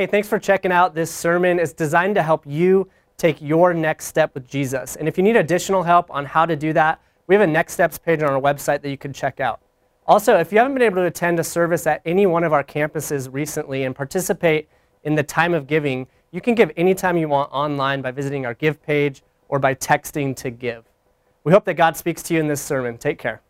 Hey, thanks for checking out this sermon. It's designed to help you take your next step with Jesus. And if you need additional help on how to do that, we have a next steps page on our website that you can check out. Also, if you haven't been able to attend a service at any one of our campuses recently and participate in the time of giving, you can give anytime you want online by visiting our give page or by texting to give. We hope that God speaks to you in this sermon. Take care.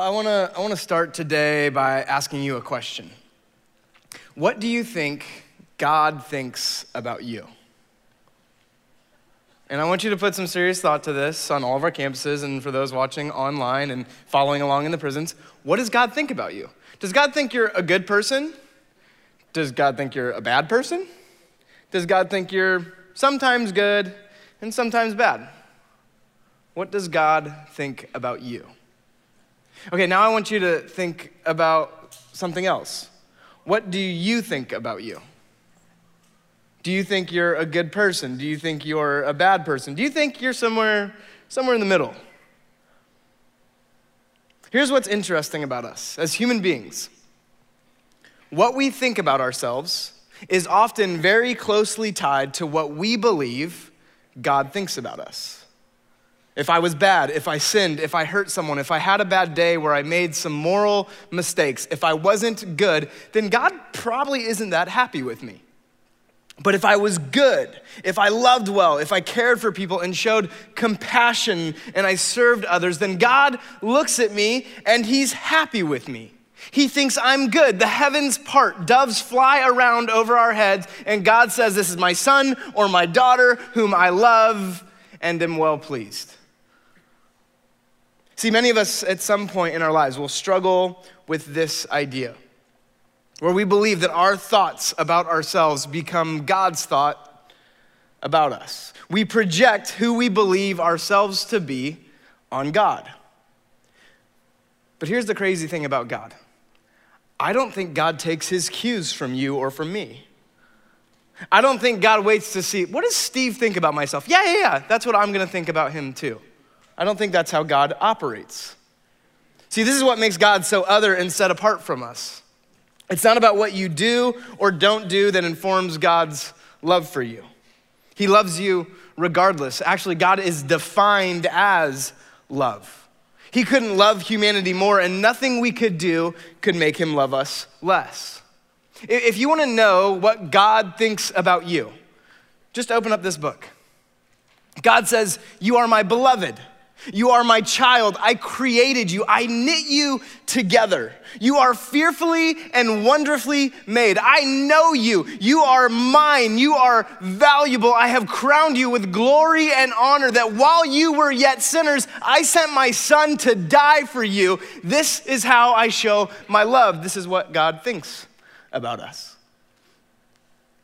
I want to I want to start today by asking you a question. What do you think God thinks about you? And I want you to put some serious thought to this on all of our campuses and for those watching online and following along in the prisons. What does God think about you? Does God think you're a good person? Does God think you're a bad person? Does God think you're sometimes good and sometimes bad? What does God think about you? Okay, now I want you to think about something else. What do you think about you? Do you think you're a good person? Do you think you're a bad person? Do you think you're somewhere somewhere in the middle? Here's what's interesting about us as human beings. What we think about ourselves is often very closely tied to what we believe God thinks about us. If I was bad, if I sinned, if I hurt someone, if I had a bad day where I made some moral mistakes, if I wasn't good, then God probably isn't that happy with me. But if I was good, if I loved well, if I cared for people and showed compassion and I served others, then God looks at me and He's happy with me. He thinks I'm good. The heavens part, doves fly around over our heads, and God says, This is my son or my daughter whom I love and am well pleased. See, many of us at some point in our lives will struggle with this idea where we believe that our thoughts about ourselves become God's thought about us. We project who we believe ourselves to be on God. But here's the crazy thing about God I don't think God takes his cues from you or from me. I don't think God waits to see, what does Steve think about myself? Yeah, yeah, yeah, that's what I'm gonna think about him too. I don't think that's how God operates. See, this is what makes God so other and set apart from us. It's not about what you do or don't do that informs God's love for you. He loves you regardless. Actually, God is defined as love. He couldn't love humanity more, and nothing we could do could make him love us less. If you want to know what God thinks about you, just open up this book. God says, You are my beloved. You are my child. I created you. I knit you together. You are fearfully and wonderfully made. I know you. You are mine. You are valuable. I have crowned you with glory and honor that while you were yet sinners, I sent my son to die for you. This is how I show my love. This is what God thinks about us.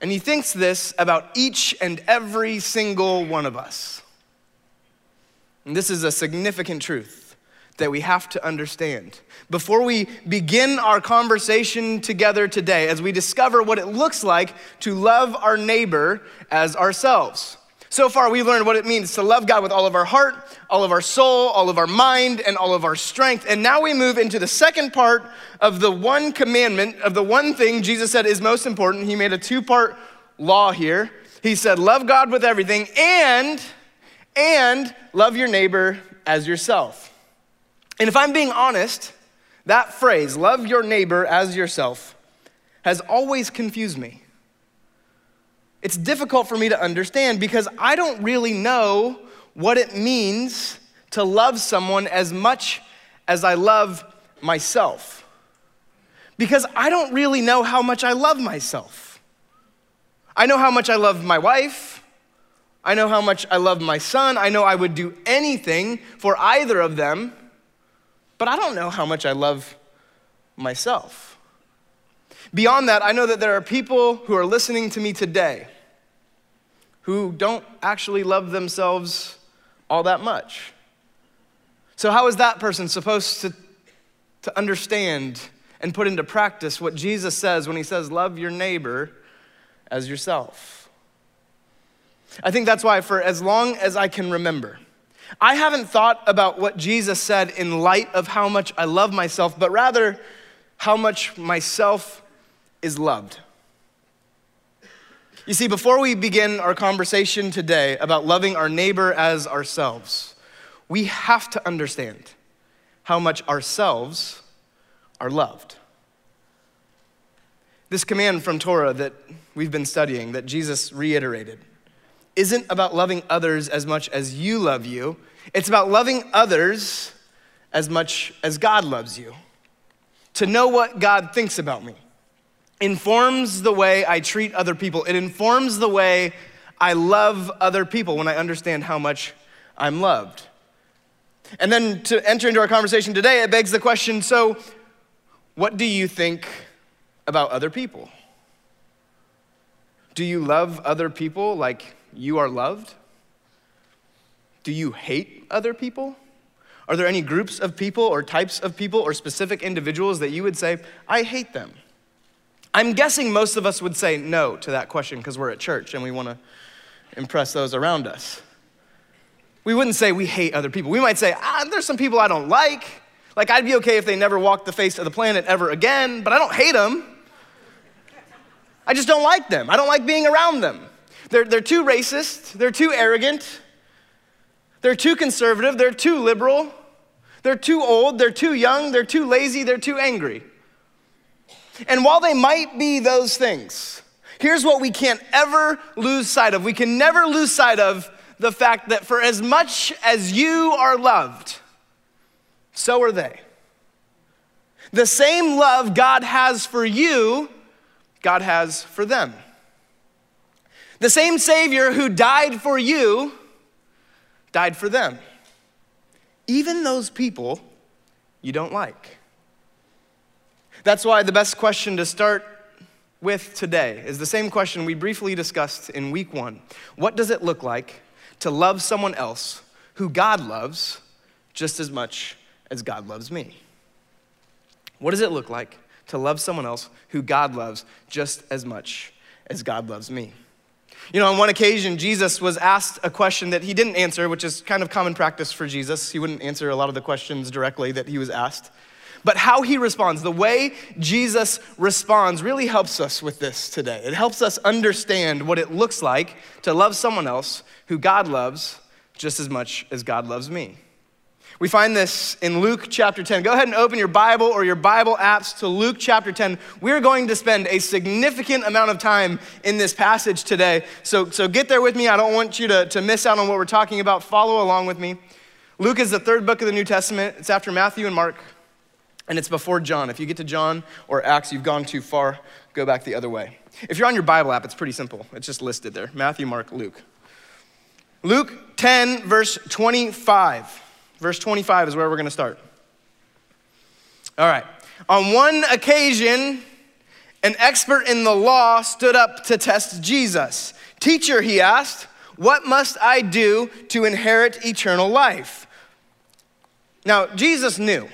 And he thinks this about each and every single one of us. And this is a significant truth that we have to understand. Before we begin our conversation together today, as we discover what it looks like to love our neighbor as ourselves. So far, we've learned what it means to love God with all of our heart, all of our soul, all of our mind, and all of our strength. And now we move into the second part of the one commandment, of the one thing Jesus said is most important. He made a two part law here. He said, Love God with everything and and love your neighbor as yourself. And if I'm being honest, that phrase, love your neighbor as yourself, has always confused me. It's difficult for me to understand because I don't really know what it means to love someone as much as I love myself. Because I don't really know how much I love myself. I know how much I love my wife. I know how much I love my son. I know I would do anything for either of them, but I don't know how much I love myself. Beyond that, I know that there are people who are listening to me today who don't actually love themselves all that much. So, how is that person supposed to, to understand and put into practice what Jesus says when he says, Love your neighbor as yourself? I think that's why, for as long as I can remember, I haven't thought about what Jesus said in light of how much I love myself, but rather how much myself is loved. You see, before we begin our conversation today about loving our neighbor as ourselves, we have to understand how much ourselves are loved. This command from Torah that we've been studying, that Jesus reiterated, isn't about loving others as much as you love you. It's about loving others as much as God loves you. To know what God thinks about me informs the way I treat other people. It informs the way I love other people when I understand how much I'm loved. And then to enter into our conversation today, it begs the question so, what do you think about other people? Do you love other people like you are loved? Do you hate other people? Are there any groups of people or types of people or specific individuals that you would say, I hate them? I'm guessing most of us would say no to that question because we're at church and we want to impress those around us. We wouldn't say we hate other people. We might say, ah, there's some people I don't like. Like, I'd be okay if they never walked the face of the planet ever again, but I don't hate them. I just don't like them. I don't like being around them. They're, they're too racist, they're too arrogant, they're too conservative, they're too liberal, they're too old, they're too young, they're too lazy, they're too angry. And while they might be those things, here's what we can't ever lose sight of. We can never lose sight of the fact that for as much as you are loved, so are they. The same love God has for you, God has for them. The same Savior who died for you died for them. Even those people you don't like. That's why the best question to start with today is the same question we briefly discussed in week one. What does it look like to love someone else who God loves just as much as God loves me? What does it look like to love someone else who God loves just as much as God loves me? You know, on one occasion, Jesus was asked a question that he didn't answer, which is kind of common practice for Jesus. He wouldn't answer a lot of the questions directly that he was asked. But how he responds, the way Jesus responds, really helps us with this today. It helps us understand what it looks like to love someone else who God loves just as much as God loves me. We find this in Luke chapter 10. Go ahead and open your Bible or your Bible apps to Luke chapter 10. We're going to spend a significant amount of time in this passage today. So, so get there with me. I don't want you to, to miss out on what we're talking about. Follow along with me. Luke is the third book of the New Testament, it's after Matthew and Mark, and it's before John. If you get to John or Acts, you've gone too far. Go back the other way. If you're on your Bible app, it's pretty simple. It's just listed there Matthew, Mark, Luke. Luke 10, verse 25. Verse 25 is where we're going to start. All right. On one occasion, an expert in the law stood up to test Jesus. Teacher, he asked, what must I do to inherit eternal life? Now, Jesus knew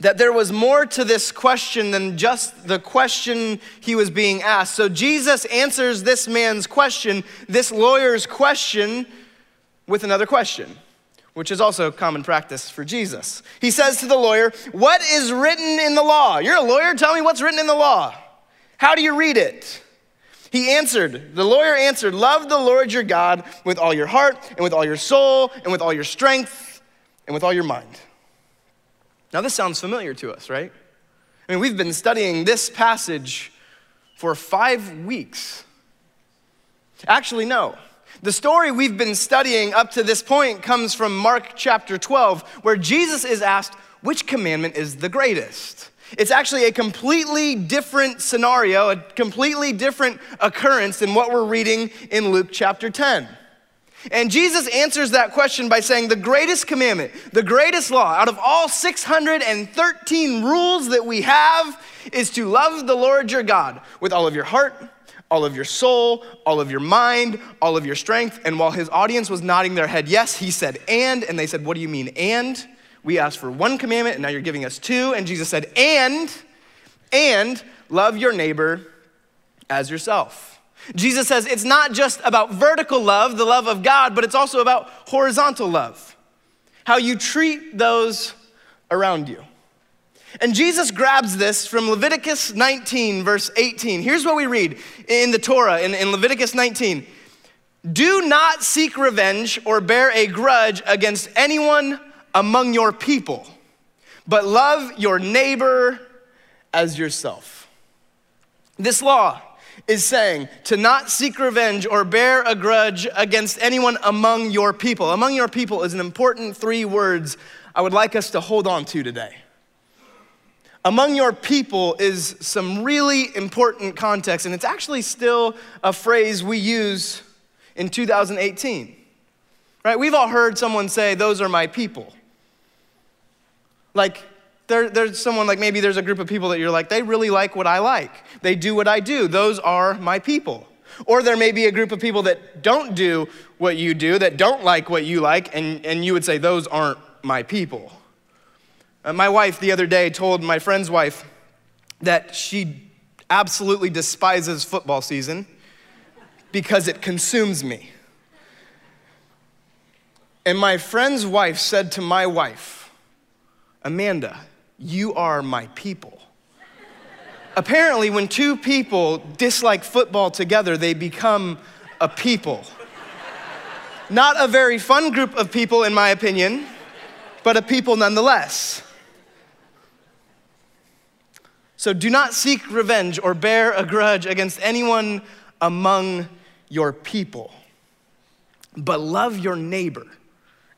that there was more to this question than just the question he was being asked. So Jesus answers this man's question, this lawyer's question, with another question which is also common practice for Jesus. He says to the lawyer, What is written in the law? You're a lawyer, tell me what's written in the law. How do you read it? He answered, the lawyer answered, Love the Lord your God with all your heart, and with all your soul, and with all your strength, and with all your mind. Now, this sounds familiar to us, right? I mean, we've been studying this passage for five weeks. Actually, no. The story we've been studying up to this point comes from Mark chapter 12, where Jesus is asked, which commandment is the greatest? It's actually a completely different scenario, a completely different occurrence than what we're reading in Luke chapter 10. And Jesus answers that question by saying, The greatest commandment, the greatest law out of all 613 rules that we have is to love the Lord your God with all of your heart, all of your soul, all of your mind, all of your strength. And while his audience was nodding their head yes, he said, And. And they said, What do you mean, and? We asked for one commandment, and now you're giving us two. And Jesus said, And, and love your neighbor as yourself. Jesus says it's not just about vertical love, the love of God, but it's also about horizontal love, how you treat those around you. And Jesus grabs this from Leviticus 19, verse 18. Here's what we read in the Torah, in, in Leviticus 19 Do not seek revenge or bear a grudge against anyone among your people, but love your neighbor as yourself. This law is saying to not seek revenge or bear a grudge against anyone among your people. Among your people is an important three words I would like us to hold on to today. Among your people is some really important context, and it's actually still a phrase we use in 2018. Right? We've all heard someone say, Those are my people. Like, there, there's someone like maybe there's a group of people that you're like, they really like what I like. They do what I do. Those are my people. Or there may be a group of people that don't do what you do, that don't like what you like, and, and you would say, those aren't my people. Uh, my wife the other day told my friend's wife that she absolutely despises football season because it consumes me. And my friend's wife said to my wife, Amanda, you are my people. Apparently, when two people dislike football together, they become a people. Not a very fun group of people, in my opinion, but a people nonetheless. So do not seek revenge or bear a grudge against anyone among your people, but love your neighbor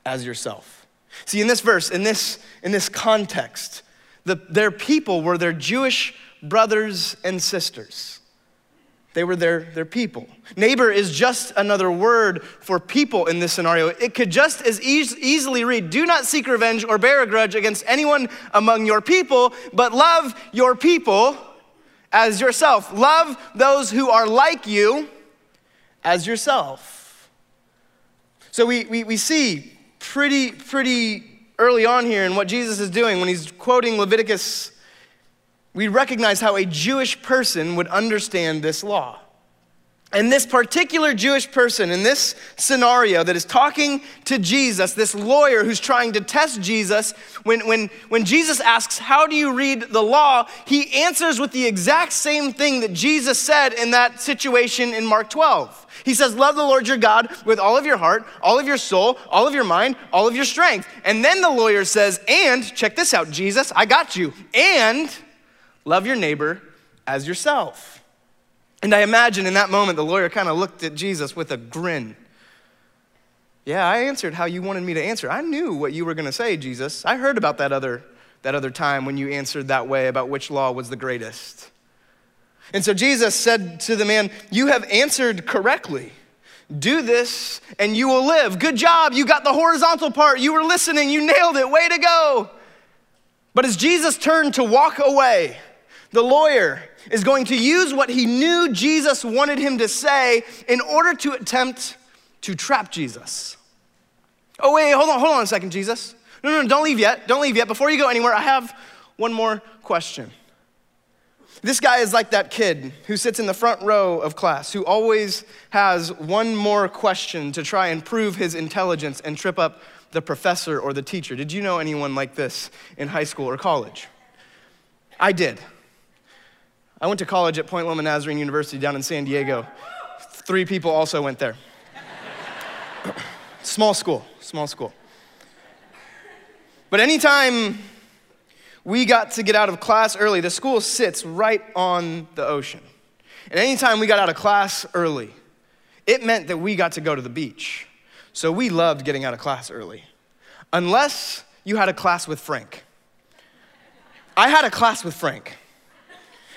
as yourself. See, in this verse, in this, in this context, the, their people were their Jewish brothers and sisters. They were their, their people. Neighbor is just another word for people in this scenario. It could just as e- easily read Do not seek revenge or bear a grudge against anyone among your people, but love your people as yourself. Love those who are like you as yourself. So we, we, we see pretty, pretty early on here in what Jesus is doing when he's quoting Leviticus. We recognize how a Jewish person would understand this law. And this particular Jewish person in this scenario that is talking to Jesus, this lawyer who's trying to test Jesus, when, when, when Jesus asks, How do you read the law? he answers with the exact same thing that Jesus said in that situation in Mark 12. He says, Love the Lord your God with all of your heart, all of your soul, all of your mind, all of your strength. And then the lawyer says, And, check this out, Jesus, I got you, and love your neighbor as yourself. And I imagine in that moment, the lawyer kind of looked at Jesus with a grin. Yeah, I answered how you wanted me to answer. I knew what you were going to say, Jesus. I heard about that other, that other time when you answered that way about which law was the greatest. And so Jesus said to the man, You have answered correctly. Do this and you will live. Good job. You got the horizontal part. You were listening. You nailed it. Way to go. But as Jesus turned to walk away, the lawyer is going to use what he knew Jesus wanted him to say in order to attempt to trap Jesus. Oh, wait, hold on, hold on a second, Jesus. No, no, no, don't leave yet. Don't leave yet. Before you go anywhere, I have one more question. This guy is like that kid who sits in the front row of class, who always has one more question to try and prove his intelligence and trip up the professor or the teacher. Did you know anyone like this in high school or college? I did. I went to college at Point Loma Nazarene University down in San Diego. Three people also went there. small school, small school. But anytime we got to get out of class early. The school sits right on the ocean. And anytime we got out of class early, it meant that we got to go to the beach. So we loved getting out of class early. Unless you had a class with Frank. I had a class with Frank.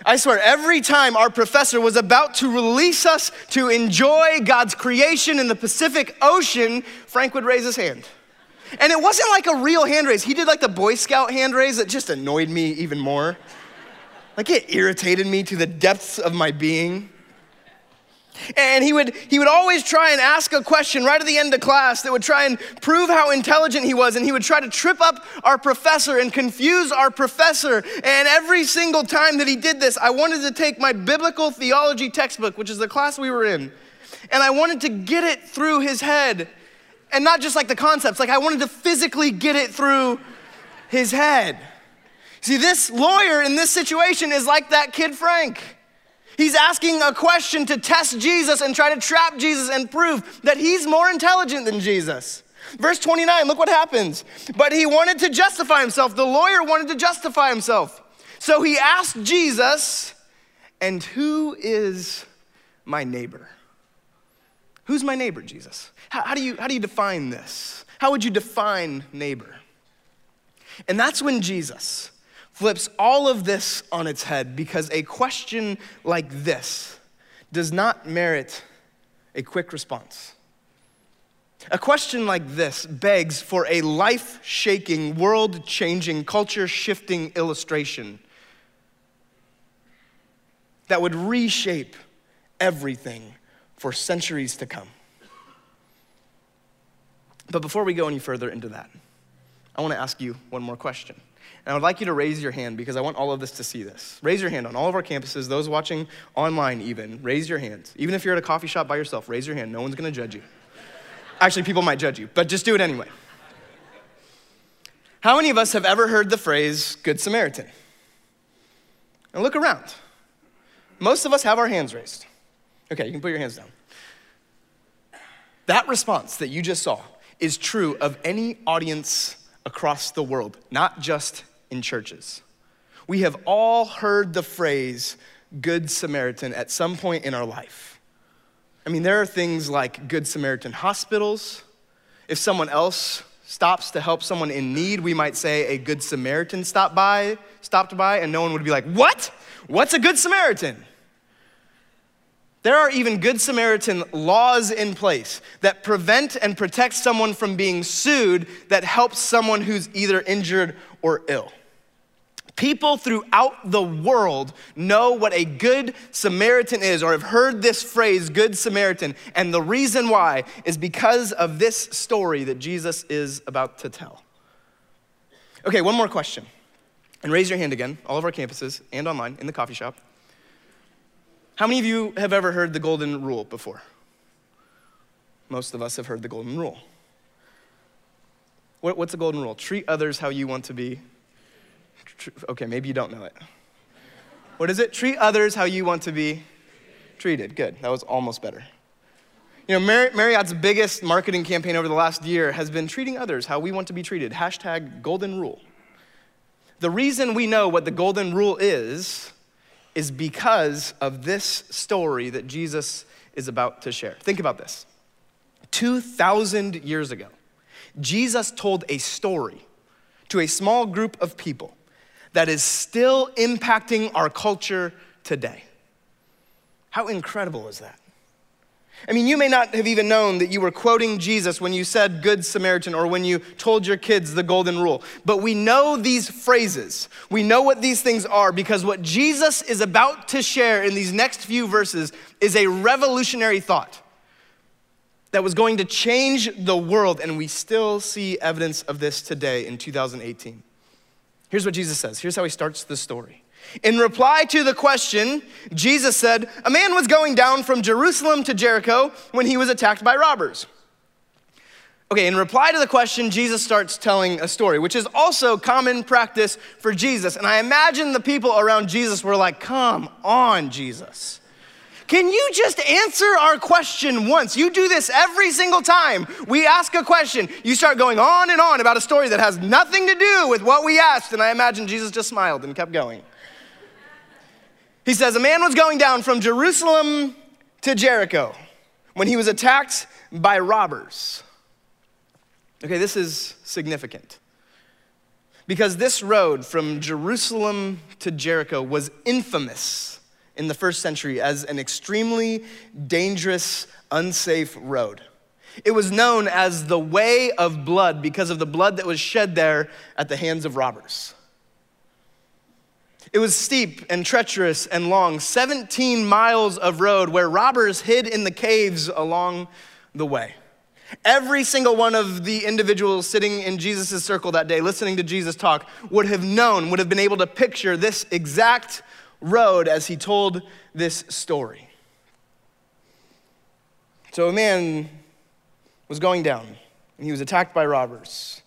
I swear, every time our professor was about to release us to enjoy God's creation in the Pacific Ocean, Frank would raise his hand. And it wasn't like a real hand raise. He did like the Boy Scout hand raise that just annoyed me even more. Like it irritated me to the depths of my being. And he would, he would always try and ask a question right at the end of class that would try and prove how intelligent he was. And he would try to trip up our professor and confuse our professor. And every single time that he did this, I wanted to take my biblical theology textbook, which is the class we were in, and I wanted to get it through his head. And not just like the concepts, like I wanted to physically get it through his head. See, this lawyer in this situation is like that kid Frank. He's asking a question to test Jesus and try to trap Jesus and prove that he's more intelligent than Jesus. Verse 29, look what happens. But he wanted to justify himself. The lawyer wanted to justify himself. So he asked Jesus, And who is my neighbor? Who's my neighbor, Jesus? How, how, do you, how do you define this? How would you define neighbor? And that's when Jesus flips all of this on its head because a question like this does not merit a quick response. A question like this begs for a life shaking, world changing, culture shifting illustration that would reshape everything for centuries to come. But before we go any further into that, I want to ask you one more question. And I would like you to raise your hand because I want all of us to see this. Raise your hand on all of our campuses, those watching online even. Raise your hands. Even if you're at a coffee shop by yourself, raise your hand. No one's going to judge you. Actually, people might judge you, but just do it anyway. How many of us have ever heard the phrase Good Samaritan? And look around. Most of us have our hands raised. Okay, you can put your hands down. That response that you just saw is true of any audience across the world, not just in churches. We have all heard the phrase Good Samaritan at some point in our life. I mean, there are things like Good Samaritan hospitals. If someone else stops to help someone in need, we might say a Good Samaritan stopped by, stopped by, and no one would be like, What? What's a Good Samaritan? There are even Good Samaritan laws in place that prevent and protect someone from being sued that helps someone who's either injured or ill. People throughout the world know what a good Samaritan is or have heard this phrase, Good Samaritan. And the reason why is because of this story that Jesus is about to tell. Okay, one more question. And raise your hand again, all of our campuses and online in the coffee shop. How many of you have ever heard the golden rule before? Most of us have heard the golden rule. What, what's the golden rule? Treat others how you want to be Okay, maybe you don't know it. What is it? Treat others how you want to be treated. Good. That was almost better. You know, Marriott's biggest marketing campaign over the last year has been treating others how we want to be treated. Hashtag golden rule. The reason we know what the golden rule is, is because of this story that Jesus is about to share. Think about this. 2,000 years ago, Jesus told a story to a small group of people that is still impacting our culture today. How incredible is that? I mean, you may not have even known that you were quoting Jesus when you said Good Samaritan or when you told your kids the Golden Rule. But we know these phrases. We know what these things are because what Jesus is about to share in these next few verses is a revolutionary thought that was going to change the world. And we still see evidence of this today in 2018. Here's what Jesus says. Here's how he starts the story. In reply to the question, Jesus said, A man was going down from Jerusalem to Jericho when he was attacked by robbers. Okay, in reply to the question, Jesus starts telling a story, which is also common practice for Jesus. And I imagine the people around Jesus were like, Come on, Jesus. Can you just answer our question once? You do this every single time we ask a question. You start going on and on about a story that has nothing to do with what we asked. And I imagine Jesus just smiled and kept going. He says, A man was going down from Jerusalem to Jericho when he was attacked by robbers. Okay, this is significant. Because this road from Jerusalem to Jericho was infamous in the first century as an extremely dangerous, unsafe road. It was known as the Way of Blood because of the blood that was shed there at the hands of robbers. It was steep and treacherous and long, 17 miles of road where robbers hid in the caves along the way. Every single one of the individuals sitting in Jesus' circle that day, listening to Jesus talk, would have known, would have been able to picture this exact road as he told this story. So a man was going down, and he was attacked by robbers.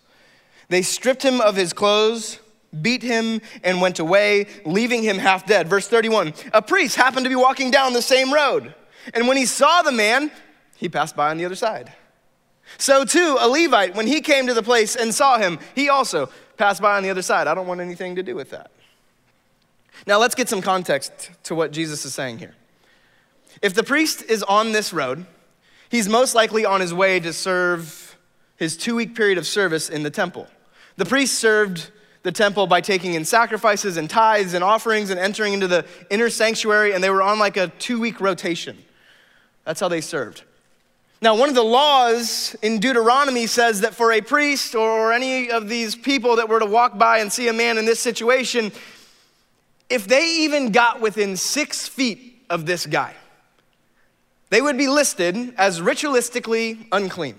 They stripped him of his clothes beat him, and went away, leaving him half dead. Verse 31 A priest happened to be walking down the same road, and when he saw the man, he passed by on the other side. So, too, a Levite, when he came to the place and saw him, he also passed by on the other side. I don't want anything to do with that. Now, let's get some context to what Jesus is saying here. If the priest is on this road, he's most likely on his way to serve his two week period of service in the temple. The priest served the temple by taking in sacrifices and tithes and offerings and entering into the inner sanctuary, and they were on like a two week rotation. That's how they served. Now, one of the laws in Deuteronomy says that for a priest or any of these people that were to walk by and see a man in this situation, if they even got within six feet of this guy, they would be listed as ritualistically unclean.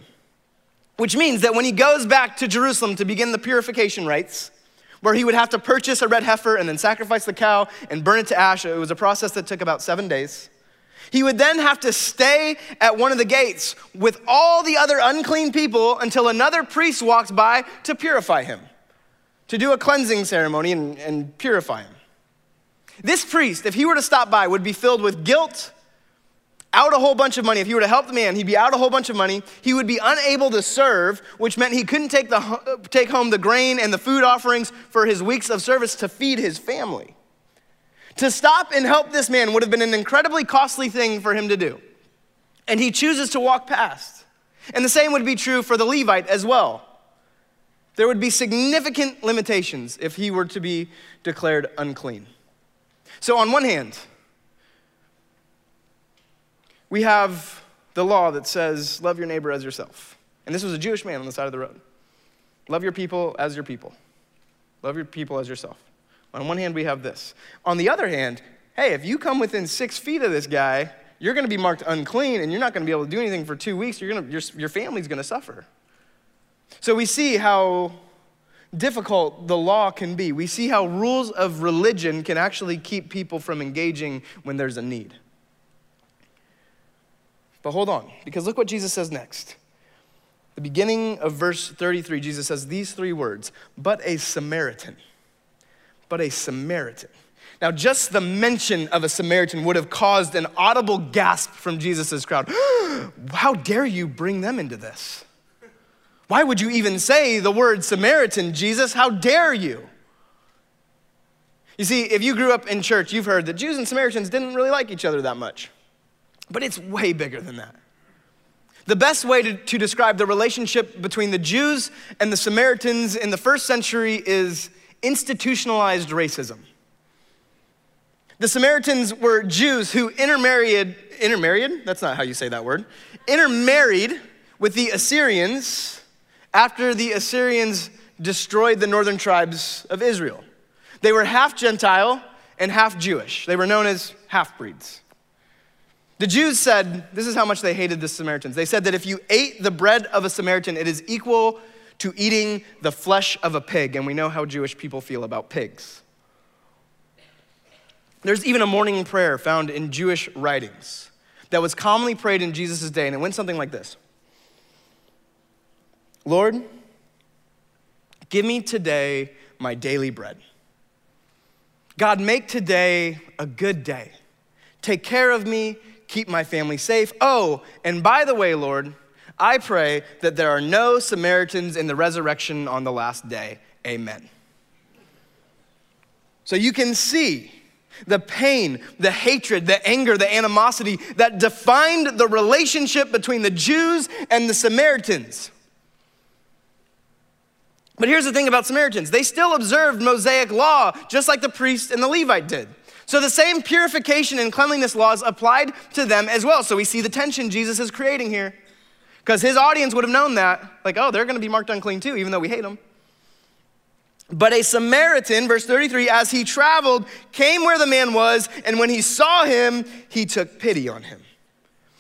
Which means that when he goes back to Jerusalem to begin the purification rites, where he would have to purchase a red heifer and then sacrifice the cow and burn it to ash. It was a process that took about seven days. He would then have to stay at one of the gates with all the other unclean people until another priest walked by to purify him, to do a cleansing ceremony and, and purify him. This priest, if he were to stop by, would be filled with guilt out a whole bunch of money. If he were to help the man, he'd be out a whole bunch of money. He would be unable to serve, which meant he couldn't take, the, uh, take home the grain and the food offerings for his weeks of service to feed his family. To stop and help this man would have been an incredibly costly thing for him to do. And he chooses to walk past. And the same would be true for the Levite as well. There would be significant limitations if he were to be declared unclean. So, on one hand, we have the law that says, love your neighbor as yourself. And this was a Jewish man on the side of the road. Love your people as your people. Love your people as yourself. On one hand, we have this. On the other hand, hey, if you come within six feet of this guy, you're going to be marked unclean and you're not going to be able to do anything for two weeks. You're gonna, your, your family's going to suffer. So we see how difficult the law can be. We see how rules of religion can actually keep people from engaging when there's a need. But hold on, because look what Jesus says next. The beginning of verse 33, Jesus says these three words, but a Samaritan. But a Samaritan. Now, just the mention of a Samaritan would have caused an audible gasp from Jesus' crowd. How dare you bring them into this? Why would you even say the word Samaritan, Jesus? How dare you? You see, if you grew up in church, you've heard that Jews and Samaritans didn't really like each other that much. But it's way bigger than that. The best way to, to, describe the relationship between the Jews and the Samaritans in the first century is institutionalized racism. The Samaritans were Jews who intermarried, intermarried? That's not how you say that word. Intermarried with the Assyrians after the Assyrians destroyed the northern tribes of Israel. They were half Gentile and half Jewish. They were known as half breeds. The Jews said, this is how much they hated the Samaritans. They said that if you ate the bread of a Samaritan, it is equal to eating the flesh of a pig. And we know how Jewish people feel about pigs. There's even a morning prayer found in Jewish writings that was commonly prayed in Jesus' day, and it went something like this Lord, give me today my daily bread. God, make today a good day. Take care of me keep my family safe. Oh, and by the way, Lord, I pray that there are no Samaritans in the resurrection on the last day. Amen. So you can see the pain, the hatred, the anger, the animosity that defined the relationship between the Jews and the Samaritans. But here's the thing about Samaritans they still observed Mosaic law just like the priest and the Levite did. So the same purification and cleanliness laws applied to them as well. So we see the tension Jesus is creating here. Because his audience would have known that, like, oh, they're going to be marked unclean too, even though we hate them. But a Samaritan, verse 33, as he traveled, came where the man was, and when he saw him, he took pity on him.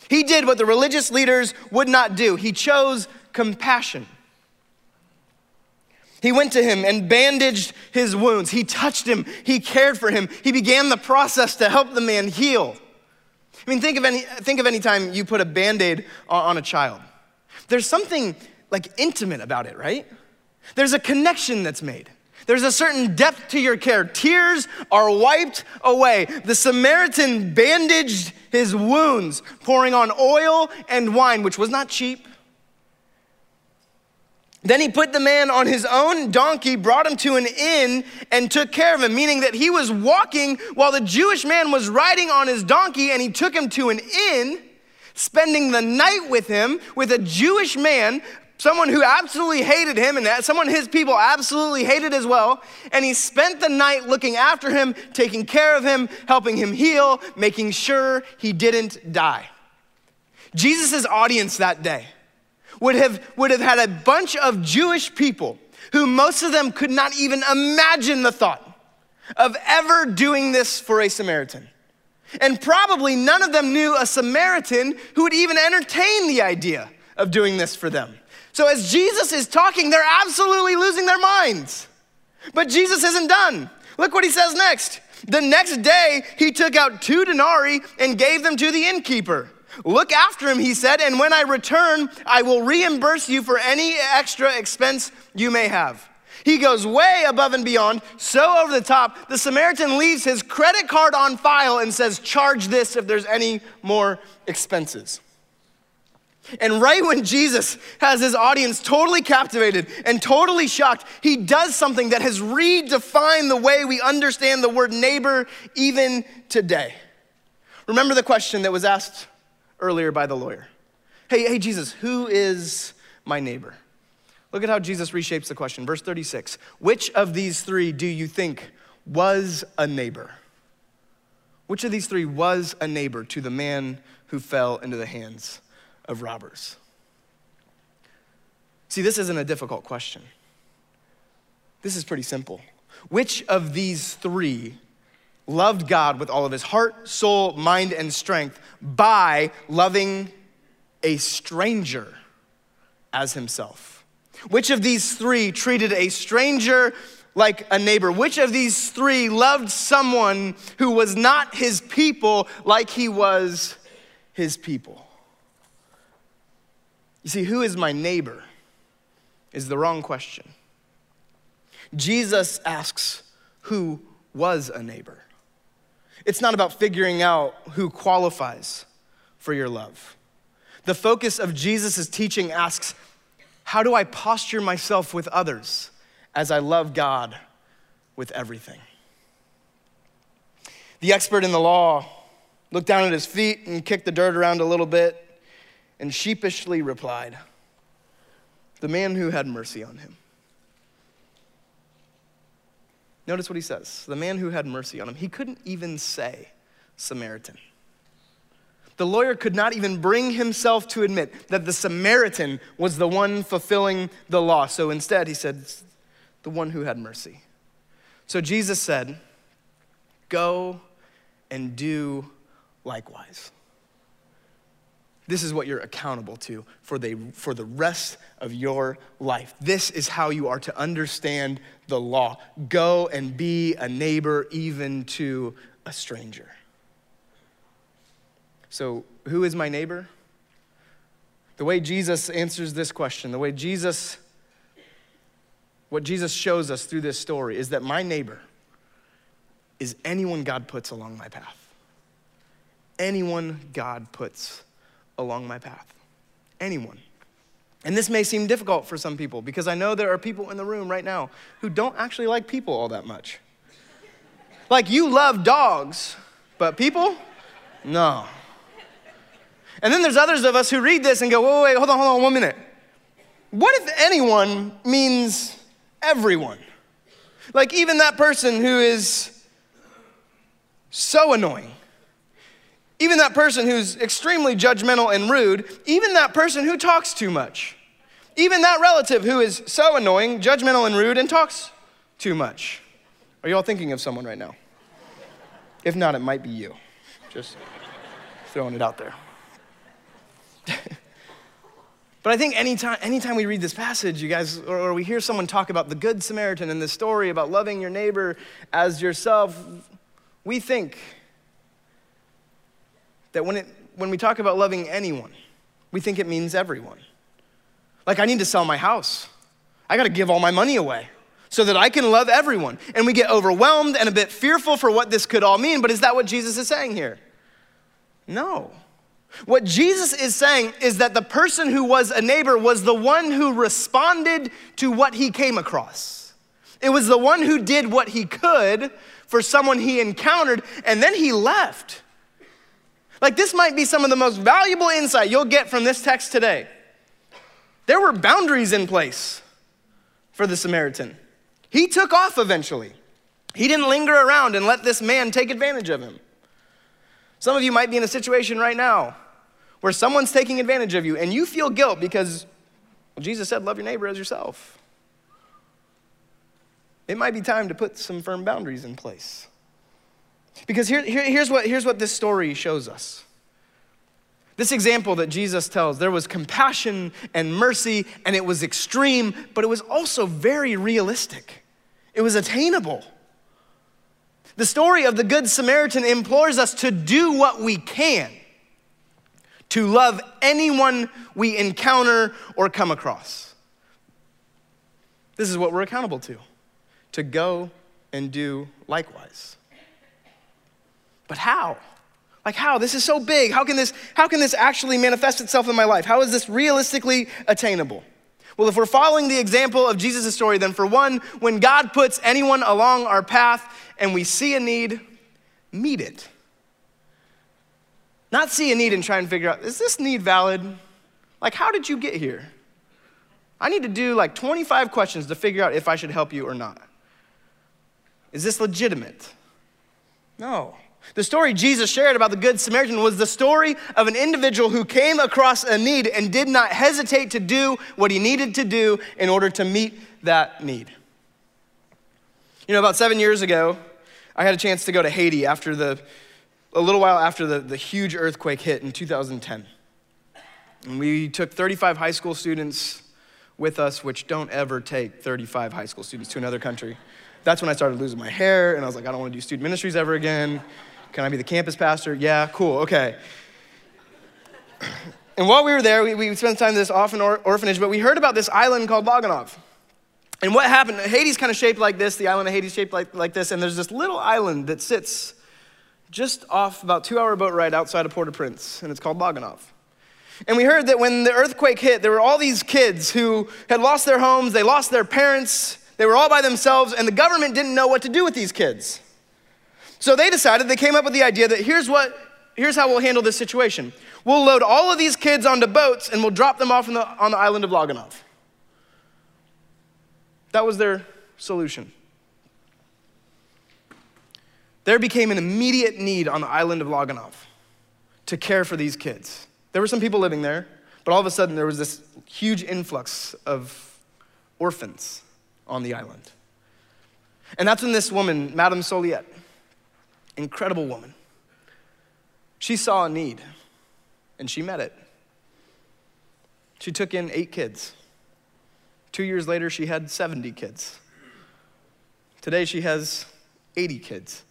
He did what the religious leaders would not do, he chose compassion. He went to him and bandaged his wounds. He touched him. He cared for him. He began the process to help the man heal. I mean, think of any, think of any time you put a band aid on a child. There's something like intimate about it, right? There's a connection that's made. There's a certain depth to your care. Tears are wiped away. The Samaritan bandaged his wounds, pouring on oil and wine, which was not cheap. Then he put the man on his own donkey, brought him to an inn, and took care of him, meaning that he was walking while the Jewish man was riding on his donkey, and he took him to an inn, spending the night with him, with a Jewish man, someone who absolutely hated him, and someone his people absolutely hated as well. And he spent the night looking after him, taking care of him, helping him heal, making sure he didn't die. Jesus' audience that day would have, would have had a bunch of Jewish people who most of them could not even imagine the thought of ever doing this for a Samaritan. And probably none of them knew a Samaritan who would even entertain the idea of doing this for them. So as Jesus is talking, they're absolutely losing their minds. But Jesus isn't done. Look what he says next. The next day, he took out two denarii and gave them to the innkeeper. Look after him, he said, and when I return, I will reimburse you for any extra expense you may have. He goes way above and beyond, so over the top. The Samaritan leaves his credit card on file and says, Charge this if there's any more expenses. And right when Jesus has his audience totally captivated and totally shocked, he does something that has redefined the way we understand the word neighbor even today. Remember the question that was asked earlier by the lawyer. Hey, hey, Jesus, who is my neighbor? Look at how Jesus reshapes the question. Verse 36 Which of these three do you think was a neighbor? Which of these three was a neighbor to the man who fell into the hands of robbers? See, this isn't a difficult question. This is pretty simple. Which of these three loved God with all of his heart, soul, mind, and strength by loving a stranger as himself? Which of these three treated a stranger like a neighbor? Which of these three loved someone who was not his people like he was his people? You see, who is my neighbor is the wrong question. Jesus asks, who was a neighbor? It's not about figuring out who qualifies for your love. The focus of Jesus' teaching asks, How do I posture myself with others as I love God with everything? The expert in the law looked down at his feet and kicked the dirt around a little bit and sheepishly replied, The man who had mercy on him. Notice what he says the man who had mercy on him. He couldn't even say Samaritan. The lawyer could not even bring himself to admit that the Samaritan was the one fulfilling the law. So instead, he said, the one who had mercy. So Jesus said, Go and do likewise. This is what you're accountable to for the, for the rest of your life. This is how you are to understand the law. Go and be a neighbor, even to a stranger. So, who is my neighbor? The way Jesus answers this question, the way Jesus, what Jesus shows us through this story is that my neighbor is anyone God puts along my path. Anyone God puts along my path. Anyone. And this may seem difficult for some people because I know there are people in the room right now who don't actually like people all that much. Like you love dogs, but people? No. And then there's others of us who read this and go, wait, wait, hold on, hold on one minute. What if anyone means everyone? Like even that person who is so annoying, even that person who's extremely judgmental and rude, even that person who talks too much, even that relative who is so annoying, judgmental, and rude and talks too much. Are you all thinking of someone right now? If not, it might be you. Just throwing it out there. but I think anytime, anytime we read this passage, you guys, or, or we hear someone talk about the Good Samaritan and this story about loving your neighbor as yourself, we think that when, it, when we talk about loving anyone, we think it means everyone. Like, I need to sell my house, I gotta give all my money away so that I can love everyone. And we get overwhelmed and a bit fearful for what this could all mean, but is that what Jesus is saying here? No. What Jesus is saying is that the person who was a neighbor was the one who responded to what he came across. It was the one who did what he could for someone he encountered, and then he left. Like, this might be some of the most valuable insight you'll get from this text today. There were boundaries in place for the Samaritan. He took off eventually. He didn't linger around and let this man take advantage of him. Some of you might be in a situation right now where someone's taking advantage of you and you feel guilt because well, Jesus said, Love your neighbor as yourself. It might be time to put some firm boundaries in place. Because here, here, here's, what, here's what this story shows us. This example that Jesus tells, there was compassion and mercy, and it was extreme, but it was also very realistic. It was attainable. The story of the Good Samaritan implores us to do what we can to love anyone we encounter or come across. This is what we're accountable to to go and do likewise. But how? Like how? This is so big. How can this how can this actually manifest itself in my life? How is this realistically attainable? Well, if we're following the example of Jesus' story, then for one, when God puts anyone along our path and we see a need, meet it. Not see a need and try and figure out, is this need valid? Like, how did you get here? I need to do like 25 questions to figure out if I should help you or not. Is this legitimate? No. The story Jesus shared about the Good Samaritan was the story of an individual who came across a need and did not hesitate to do what he needed to do in order to meet that need. You know, about seven years ago, I had a chance to go to Haiti after the a little while after the, the huge earthquake hit in 2010. And we took 35 high school students with us, which don't ever take 35 high school students to another country. That's when I started losing my hair, and I was like, I don't want to do student ministries ever again. Can I be the campus pastor? Yeah, cool, okay. And while we were there, we, we spent time in this orphan or, orphanage, but we heard about this island called La Gonâve. And what happened, Haiti's kind of shaped like this, the island of Haiti's shaped like, like this, and there's this little island that sits just off about two hour boat ride outside of Port-au-Prince, and it's called La Gonâve. And we heard that when the earthquake hit, there were all these kids who had lost their homes, they lost their parents, they were all by themselves, and the government didn't know what to do with these kids. So they decided, they came up with the idea that here's what, here's how we'll handle this situation. We'll load all of these kids onto boats and we'll drop them off the, on the island of La Gonâve. That was their solution there became an immediate need on the island of La Gonâve to care for these kids. There were some people living there, but all of a sudden there was this huge influx of orphans on the island. And that's when this woman, Madame Soliette, incredible woman, she saw a need and she met it. She took in eight kids. Two years later, she had 70 kids. Today, she has 80 kids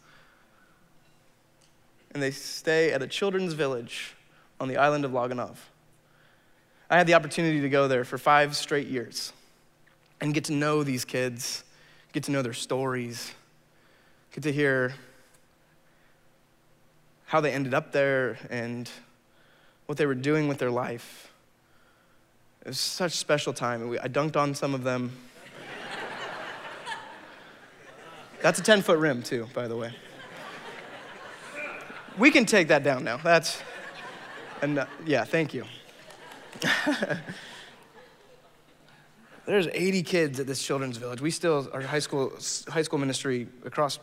and they stay at a children's village on the island of La Gonâve. I had the opportunity to go there for five straight years and get to know these kids, get to know their stories, get to hear how they ended up there and what they were doing with their life. It was such a special time. I dunked on some of them. That's a 10 foot rim, too, by the way. We can take that down now. That's, and uh, yeah, thank you. There's 80 kids at this children's village. We still, our high school, high school ministry across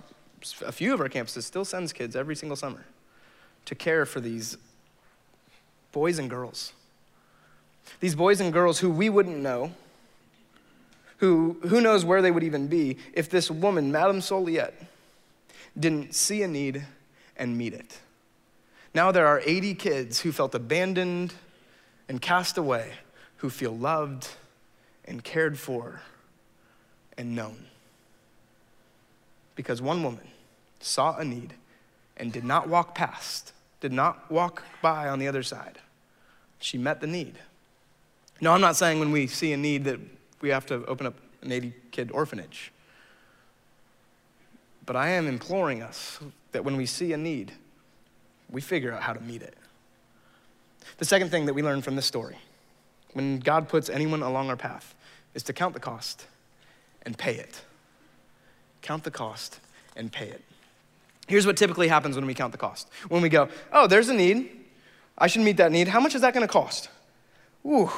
a few of our campuses still sends kids every single summer to care for these boys and girls. These boys and girls who we wouldn't know, who who knows where they would even be if this woman, Madame Soliette, didn't see a need and meet it. Now there are 80 kids who felt abandoned and cast away, who feel loved and cared for and known. Because one woman saw a need and did not walk past, did not walk by on the other side. She met the need. No, I'm not saying when we see a need that we have to open up an 80 kid orphanage. But I am imploring us that when we see a need, we figure out how to meet it. The second thing that we learn from this story, when God puts anyone along our path, is to count the cost and pay it. Count the cost and pay it. Here's what typically happens when we count the cost. When we go, oh, there's a need. I should meet that need. How much is that going to cost? Ooh,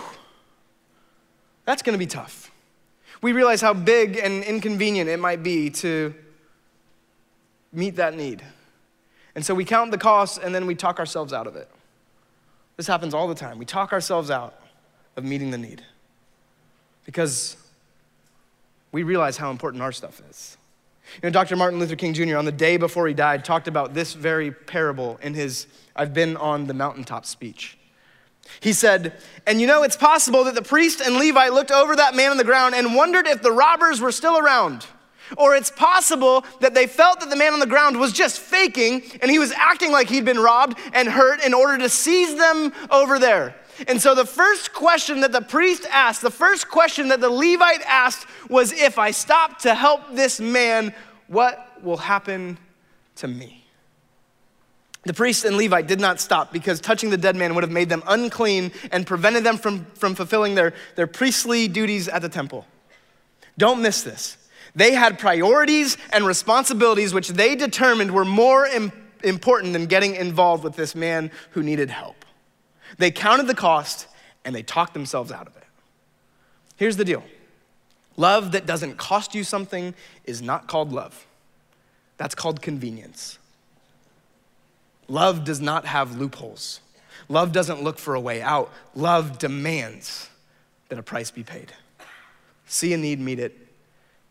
that's going to be tough. We realize how big and inconvenient it might be to meet that need. And so we count the cost and then we talk ourselves out of it. This happens all the time. We talk ourselves out of meeting the need because we realize how important our stuff is. You know, Dr. Martin Luther King Jr., on the day before he died, talked about this very parable in his I've Been on the Mountaintop speech. He said, And you know, it's possible that the priest and Levite looked over that man on the ground and wondered if the robbers were still around. Or it's possible that they felt that the man on the ground was just faking and he was acting like he'd been robbed and hurt in order to seize them over there. And so the first question that the priest asked, the first question that the Levite asked was if I stop to help this man, what will happen to me? The priest and Levite did not stop because touching the dead man would have made them unclean and prevented them from, from fulfilling their, their priestly duties at the temple. Don't miss this. They had priorities and responsibilities which they determined were more Im- important than getting involved with this man who needed help. They counted the cost and they talked themselves out of it. Here's the deal love that doesn't cost you something is not called love, that's called convenience. Love does not have loopholes. Love doesn't look for a way out. Love demands that a price be paid. See a need, meet it,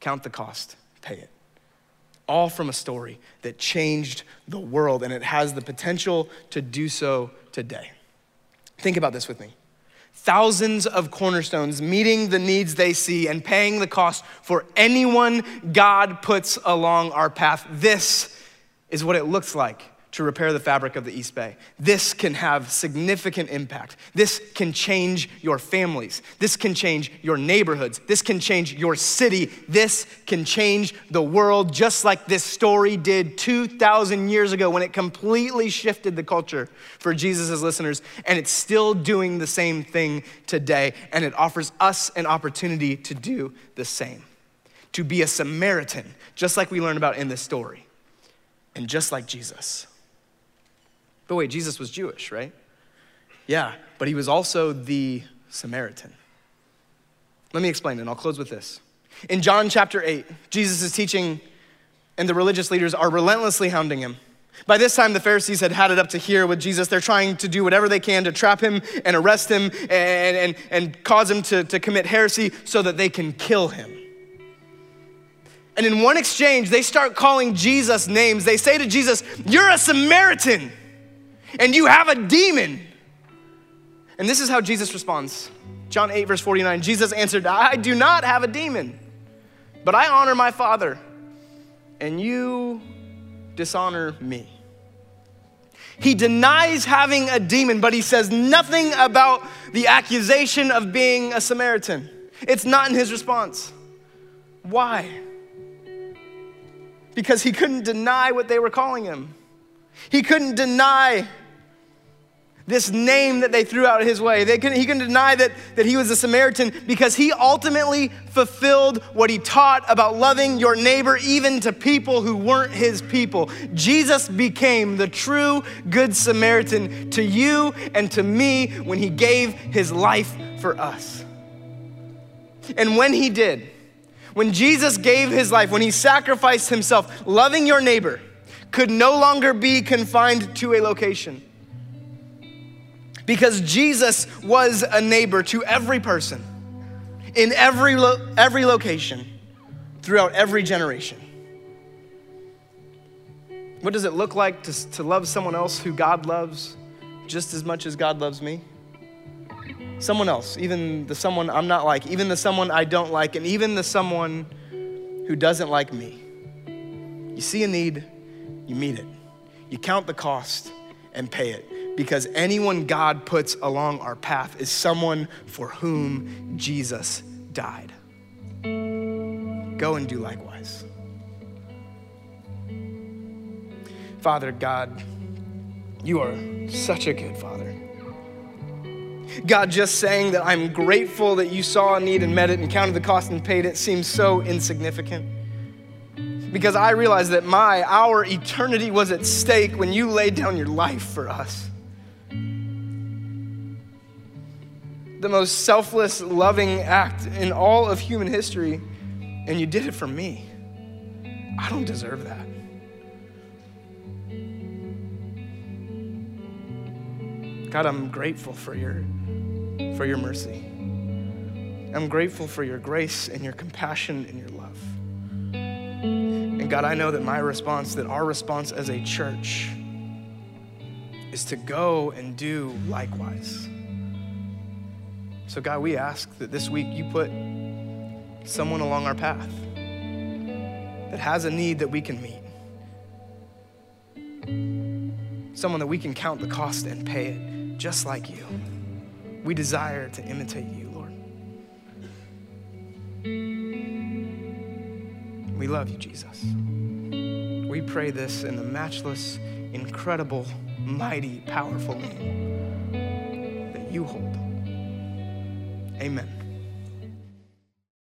count the cost, pay it. All from a story that changed the world, and it has the potential to do so today. Think about this with me. Thousands of cornerstones meeting the needs they see and paying the cost for anyone God puts along our path. This is what it looks like to repair the fabric of the East Bay. This can have significant impact. This can change your families. This can change your neighborhoods. This can change your city. This can change the world, just like this story did 2,000 years ago when it completely shifted the culture for Jesus' listeners. And it's still doing the same thing today. And it offers us an opportunity to do the same, to be a Samaritan, just like we learn about in this story, and just like Jesus. But wait, Jesus was Jewish, right? Yeah, but he was also the Samaritan. Let me explain, and I'll close with this. In John chapter 8, Jesus is teaching, and the religious leaders are relentlessly hounding him. By this time, the Pharisees had had it up to here with Jesus. They're trying to do whatever they can to trap him and arrest him and, and, and cause him to, to commit heresy so that they can kill him. And in one exchange, they start calling Jesus names. They say to Jesus, You're a Samaritan and you have a demon. And this is how Jesus responds. John 8, verse 49 Jesus answered, I do not have a demon, but I honor my Father, and you dishonor me. He denies having a demon, but he says nothing about the accusation of being a Samaritan. It's not in his response. Why? Because he couldn't deny what they were calling him. He couldn't deny this name that they threw out his way. They couldn't, he couldn't deny that, that he was a Samaritan because he ultimately fulfilled what he taught about loving your neighbor, even to people who weren't his people. Jesus became the true Good Samaritan to you and to me when he gave his life for us. And when he did, when Jesus gave his life, when he sacrificed himself, loving your neighbor could no longer be confined to a location because Jesus was a neighbor to every person in every, lo- every location throughout every generation. What does it look like to, to love someone else who God loves just as much as God loves me? Someone else, even the someone I'm not like, even the someone I don't like, and even the someone who doesn't like me. You see a need, you meet it. You count the cost and pay it because anyone God puts along our path is someone for whom Jesus died. Go and do likewise. Father God, you are such a good Father. God, just saying that I'm grateful that you saw a need and met it and counted the cost and paid it seems so insignificant. Because I realize that my, our eternity was at stake when you laid down your life for us. The most selfless, loving act in all of human history, and you did it for me. I don't deserve that. God, I'm grateful for your, for your mercy. I'm grateful for your grace and your compassion and your love. And God, I know that my response, that our response as a church, is to go and do likewise. So, God, we ask that this week you put someone along our path that has a need that we can meet, someone that we can count the cost and pay it just like you. We desire to imitate you, Lord. We love you, Jesus. We pray this in the matchless, incredible, mighty, powerful name that you hold. Amen.